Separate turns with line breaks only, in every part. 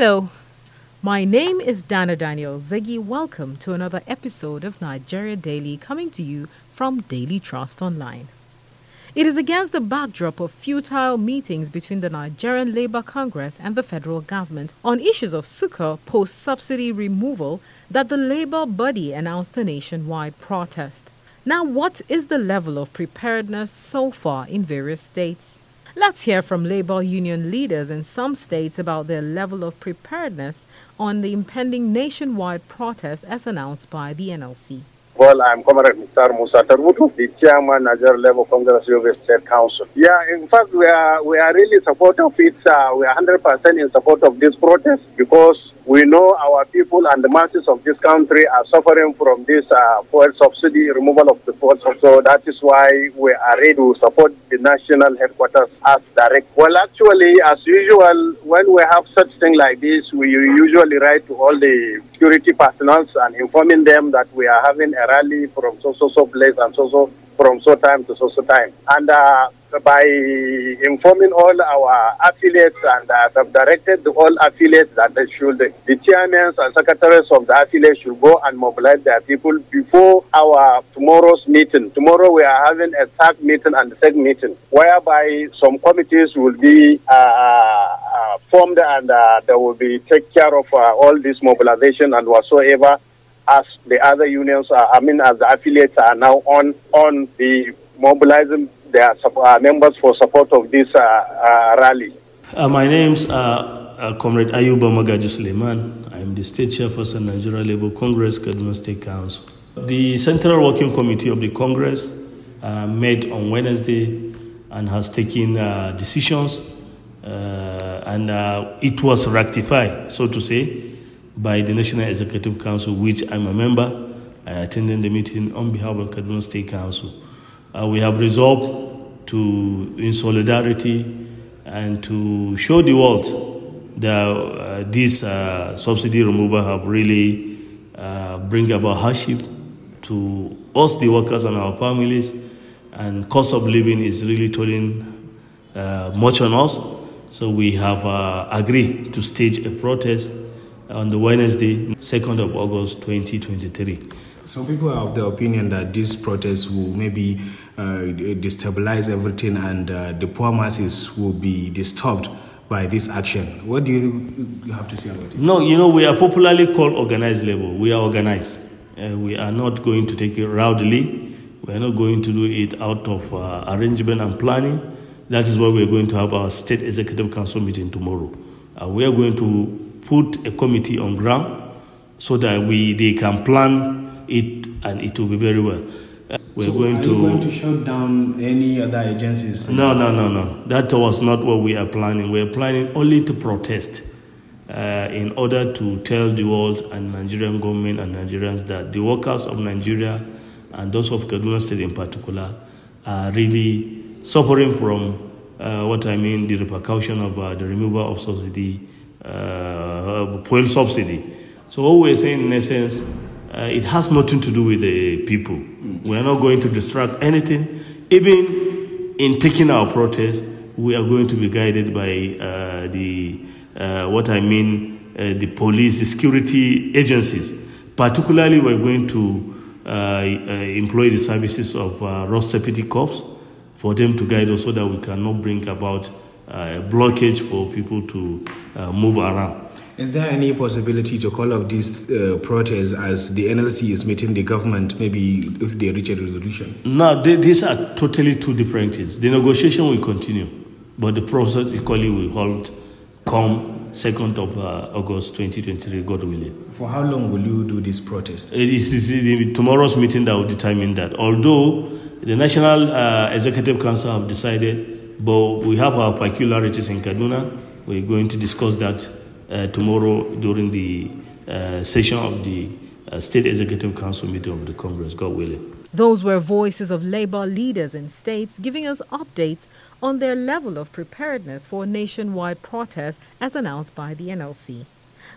Hello, my name is Dana Daniel Ziggy. Welcome to another episode of Nigeria Daily coming to you from Daily Trust Online. It is against the backdrop of futile meetings between the Nigerian Labour Congress and the federal government on issues of sukkah post subsidy removal that the Labour body announced a nationwide protest. Now, what is the level of preparedness so far in various states? Let's hear from labor union leaders in some states about their level of preparedness on the impending nationwide protest as announced by the NLC.
Well, I'm Comrade Mr. Musa Tarbutu, the chairman, Niger Labour Congress Yoga State Council. Yeah, in fact, we are we are really supportive of it. Uh, we are 100% in support of this protest because we know our people and the masses of this country are suffering from this uh, fuel subsidy, removal of the fuel subsidy. So that is why we are ready to support the national headquarters as direct. Well, actually, as usual, when we have such thing like this, we usually write to all the security personnel and informing them that we are having a rally from so so so place and so so from so time to so so time. And uh, by informing all our affiliates and uh, have directed all affiliates that they should, the chairmen and secretaries of the affiliates should go and mobilize their people before our tomorrow's meeting. Tomorrow we are having a third meeting and second meeting, whereby some committees will be uh, uh, formed and uh, they will be take care of uh, all this mobilization and whatsoever as the other unions, are, I mean, as the affiliates are now on on the mobilizing their uh, members for support of this uh, uh, rally.
Uh, my name's uh, Comrade Ayuba Magaji Suleiman. I'm the state chairperson, Nigeria Labour Congress, Kaduna State Council. The Central Working Committee of the Congress met on Wednesday and has taken decisions, and it was ratified, so to say, by the National Executive Council, which I'm a member. I attended the meeting on behalf of Kaduna State Council. Uh, we have resolved to, in solidarity, and to show the world that uh, this uh, subsidy removal have really uh, bring about hardship to us, the workers, and our families, and cost of living is really tolling uh, much on us. So we have uh, agreed to stage a protest on the Wednesday, 2nd of August 2023.
Some people are of the opinion that this protest will maybe uh, destabilize everything and uh, the poor masses will be disturbed by this action. What do you have to say about it?
No, you know, we are popularly called organized labor. We are organized. Uh, we are not going to take it rowdily. We are not going to do it out of uh, arrangement and planning. That is why we are going to have our State Executive Council meeting tomorrow. Uh, we are going to put a committee on ground so that we they can plan it and it will be very well.
Uh, we're so going are to going to shut down any other agencies.
No, no, no, no. That was not what we are planning. We are planning only to protest. Uh, in order to tell the world and Nigerian government and Nigerians that the workers of Nigeria and those of Kaduna State in particular are really suffering from uh, what I mean the repercussion of uh, the removal of subsidy uh, fuel subsidy. So what we're saying in essence, uh, it has nothing to do with the people. We are not going to distract anything. Even in taking our protest, we are going to be guided by uh, the uh, what I mean, uh, the police, the security agencies. Particularly, we're going to uh, employ the services of uh, Road Safety Corps for them to guide us so that we cannot bring about uh, blockage for people to move around.
Is there any possibility to call off these uh, protests as the NLC is meeting the government, maybe if they reach a resolution?
No, they, these are totally two different things. The negotiation will continue, but the process equally will hold come 2nd of uh, August 2023, God willing.
For how long will you do this protest?
It is, it is tomorrow's meeting that will determine that. Although the National uh, Executive Council have decided but we have our peculiarities in Kaduna. We're going to discuss that tomorrow during the uh, session of the uh, State Executive Council meeting of the Congress, God willing.
Those were voices of labor leaders in states giving us updates on their level of preparedness for a nationwide protest as announced by the NLC.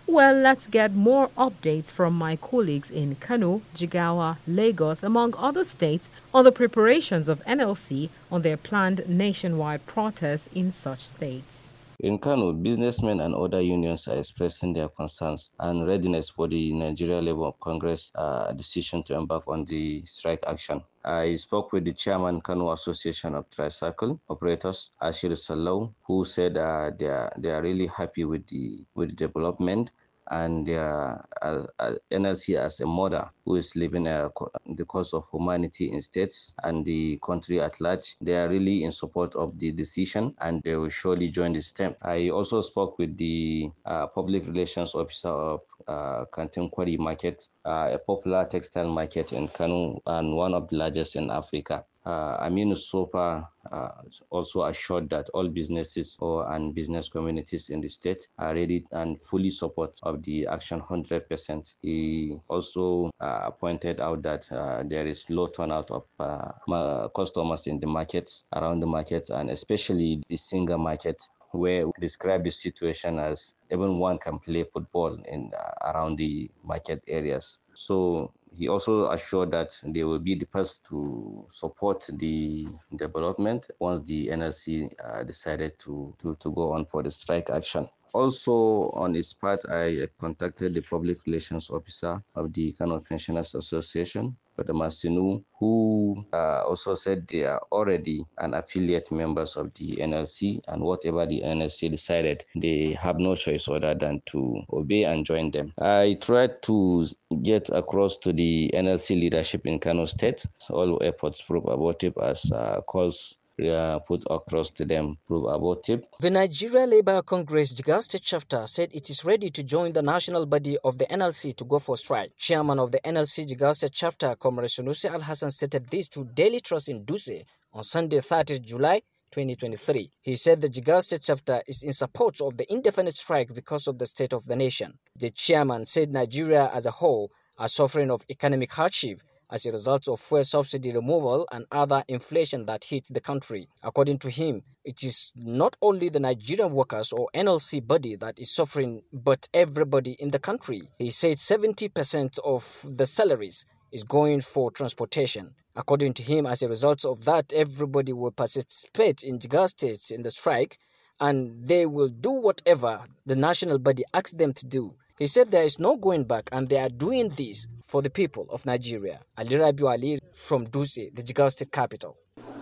Well, let's get more updates from my colleagues in Kano, Jigawa, Lagos, among other states, on the preparations of NLC on their planned nationwide protests in such states.
In Kano, businessmen and other unions are expressing their concerns and readiness for the Nigeria Labour Congress uh, decision to embark on the strike action. I spoke with the chairman Kano Association of Tricycle Operators, Ashir Salau, who said uh, they are they are really happy with the with the development and uh, uh, NLC as a mother who is living uh, the cause of humanity in states and the country at large. They are really in support of the decision and they will surely join the stem. I also spoke with the uh, public relations officer of uh, Kwari Market, uh, a popular textile market in Kano and one of the largest in Africa. Uh, Aminu Sopa uh, also assured that all businesses or and business communities in the state are ready and fully support of the action 100%. He also uh, pointed out that uh, there is low turnout of uh, customers in the markets, around the markets, and especially the Singer market where we describe the situation as even one can play football in uh, around the market areas. So he also assured that they will be the first to support the development once the NLC uh, decided to, to, to go on for the strike action. Also, on his part, I contacted the public relations officer of the Kano Pensioners Association. Masinu, who uh, also said they are already an affiliate members of the NLC, and whatever the NLC decided, they have no choice other than to obey and join them. I tried to get across to the NLC leadership in Kano State. All efforts prove abortive as uh, calls uh, put across to them prove abortive.
The Nigeria Labour Congress Jigawa State chapter said it is ready to join the national body of the NLC to go for strike. Chairman of the NLC Jigawa State chapter, Comrade Sunusi Al Hassan, stated this to Daily Trust in Dutse on Sunday, 30 July 2023. He said the Jigawa State chapter is in support of the indefinite strike because of the state of the nation. The chairman said Nigeria as a whole are suffering of economic hardship as a result of fuel subsidy removal and other inflation that hit the country. According to him, it is not only the Nigerian workers or NLC body that is suffering, but everybody in the country. He said 70% of the salaries is going for transportation. According to him, as a result of that, everybody will participate in Jigawa State in the strike and they will do whatever the national body asks them to do. He said there is no going back and they are doing this for the people of Nigeria. Ali Rabiu Ali from Dutse, the Jigawa state capital.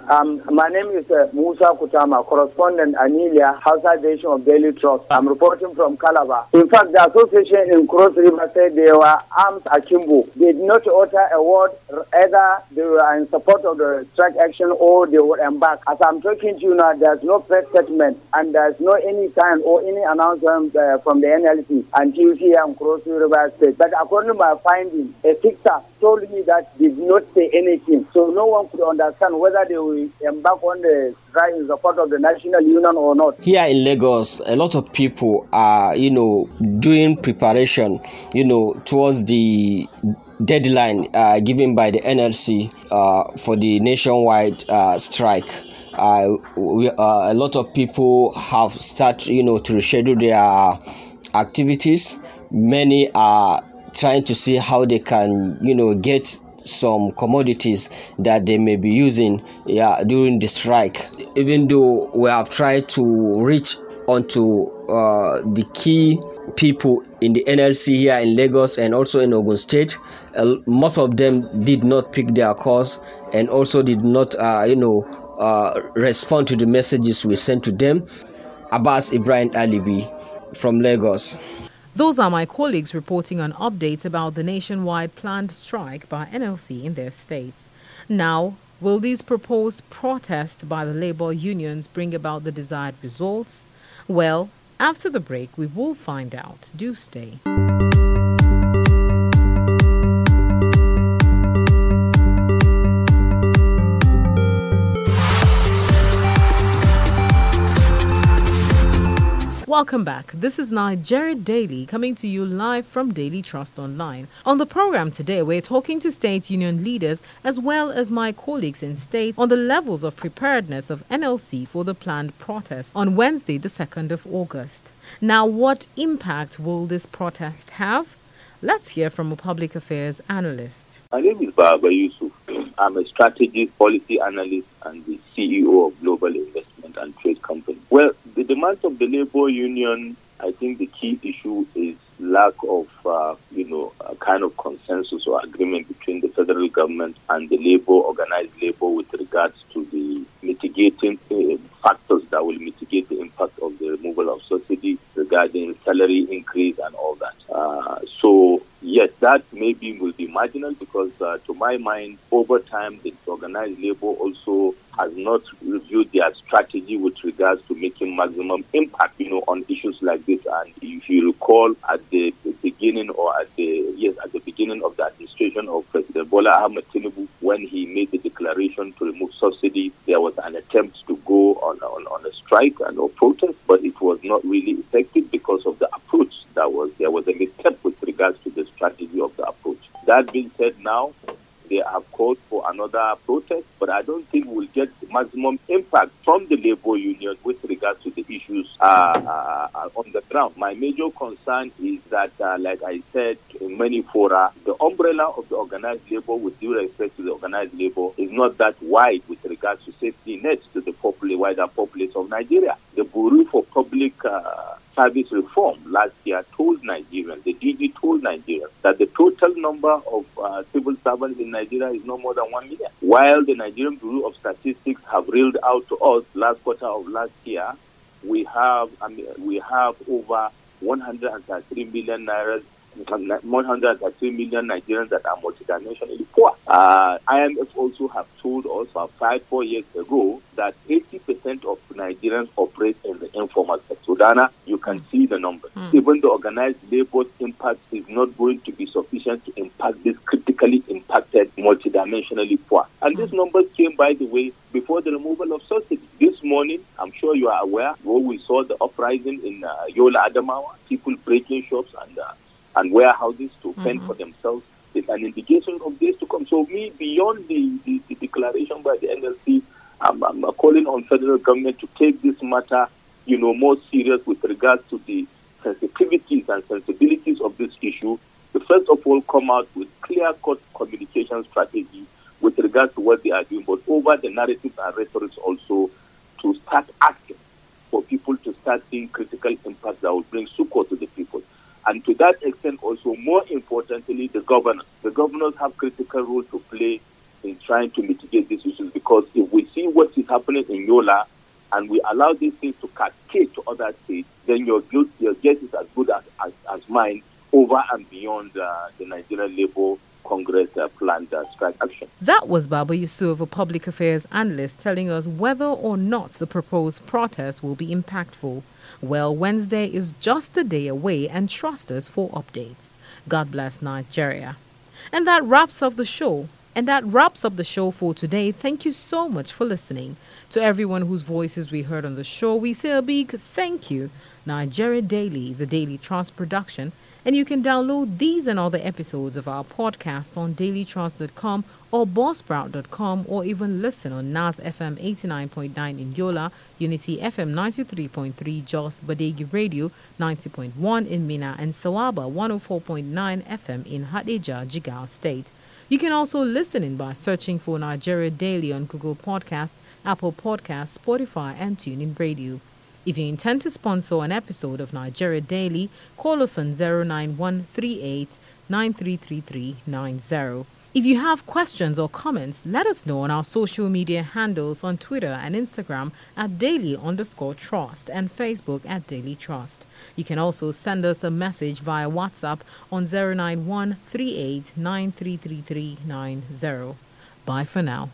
Um, my name is uh, Musa Kutama, correspondent Anilia, House Division of Daily Trust. I'm reporting from Calabar. In fact, the association in Cross River said they were arms akimbo. They did not utter a word, either they were in support of the strike action or they were embark. As I'm talking to you now, there's no press statement and there's no any sign or any announcement uh, from the NLC until here in Cross River State. But according to my finding, a fixer told me that they did not say anything. So no one could understand whether they embark on the strike in support of the national union or not.
Here in Lagos, a lot of people are, you know, doing preparation, you know, towards the deadline uh, given by the NLC uh, for the nationwide uh, strike. Uh, we, uh, a lot of people have started, you know, to reschedule their activities. Many are trying to see how they can, you know, get some commodities that they may be using yeah, during the strike. Even though we have tried to reach onto uh, the key people in the NLC here in Lagos and also in Ogun State, uh, most of them did not pick their calls and also did not, uh, you know, uh, respond to the messages we sent to them. Abbas Ibrahim Alibi from Lagos.
Those are my colleagues reporting on updates about the nationwide planned strike by NLC in their states. Now, will these proposed protests by the labor unions bring about the desired results? Well, after the break, we will find out. Do stay. Welcome back. This is Nigeria Daily coming to you live from Daily Trust Online. On the program today, we're talking to state union leaders as well as my colleagues in states on the levels of preparedness of NLC for the planned protest on Wednesday, the 2nd of August. Now, what impact will this protest have? Let's hear from a public affairs analyst.
My name is Baba Yusuf. I'm a strategist, policy analyst, and the CEO of Global Investment and Trade Company. Well, the demands of the labor union, I think the key issue is lack of, uh, you know, a kind of consensus or agreement between the federal government and the labor, organized labor, with regards to the mitigating uh, factors that will mitigate the impact of the removal of subsidy regarding salary increase and all that. Uh, that maybe will be marginal because, uh, to my mind, over time, the organized labor also has not reviewed their strategy with regards to making maximum impact, you know, on issues like this. And if you recall, at the beginning or at the yes, at the beginning of the administration of President Bola Ahmed Tinubu, when he made the declaration to remove subsidy, there was an attempt to go on on, on a strike and or protest, but it was not really effective because of the approach that was there was a misstep with regards to the strategy of the approach. That being said, now they have called for another protest, but I don't think we'll get maximum impact from the labor union with regards to the issues uh, uh, on the ground. My major concern is that, uh, like I said in many fora, the umbrella of the organized labor, with due respect to the organized labor, is not that wide with regards to safety nets to the populace, wider populace of Nigeria. The Bureau for Public uh, service reform last year told Nigerians, the DG told Nigerians, that the total number of uh, civil servants in Nigeria is no more than 1 million. While the Nigerian Bureau of Statistics have reeled out to us last quarter of last year, we have we have over 103 million naira 103 million Nigerians that are multidimensionally poor. Uh, IMF also have told us about five, four years ago that 80% of Nigerians operate in the informal sector. Dana, you can see the numbers. Mm. Even the organized labor impact is not going to be sufficient to impact this critically impacted, multidimensionally poor. And mm. these numbers came, by the way, before the removal of subsidy. This morning, I'm sure you are aware, we saw the uprising in uh, Yola Adamawa, people breaking shops and uh, and warehouses to fend mm-hmm. for themselves is an indication of this to come. So, me, beyond the, the, the declaration by the NLC, I'm, I'm, calling on federal government to take this matter, you know, more serious with regards to the sensitivities and sensibilities of this issue. To first of all come out with clear-cut communication strategy with regards to what they are doing, but over the narratives and rhetoric also to start acting for people to start seeing critical impacts that will bring support to the people. And to that extent, also, more importantly, the governors. The governors have critical role to play in trying to mitigate these issues because if we see what is happening in Yola and we allow these things to cascade to other states, then your your guess is as good as, as, as mine over and beyond uh, the Nigerian Labour Congress uh, planned uh, strike action.
That was Baba Yusuf, a public affairs analyst, telling us whether or not the proposed protest will be impactful. Well, Wednesday is just a day away and trust us for updates. God bless Nigeria. And that wraps up the show. And that wraps up the show for today. Thank you so much for listening. To everyone whose voices we heard on the show, we say a big thank you. Nigeria Daily is a daily trust production and you can download these and other episodes of our podcast on dailytrust.com or buzzsprout.com or even listen on NAS FM 89.9 in Yola, Unity FM 93.3 Jos, Badeggi Radio 90.1 in Minna, and Sawaba 104.9 FM in Hadejia, Jigawa State. You can also listen in by searching for Nigeria Daily on Google Podcast, Apple Podcast, Spotify, and TuneIn Radio. If you intend to sponsor an episode of Nigeria Daily, call us on 09138 933390. If you have questions or comments, let us know on our social media handles on Twitter and Instagram at daily underscore trust and Facebook at daily trust. You can also send us a message via WhatsApp on 091 Bye for now.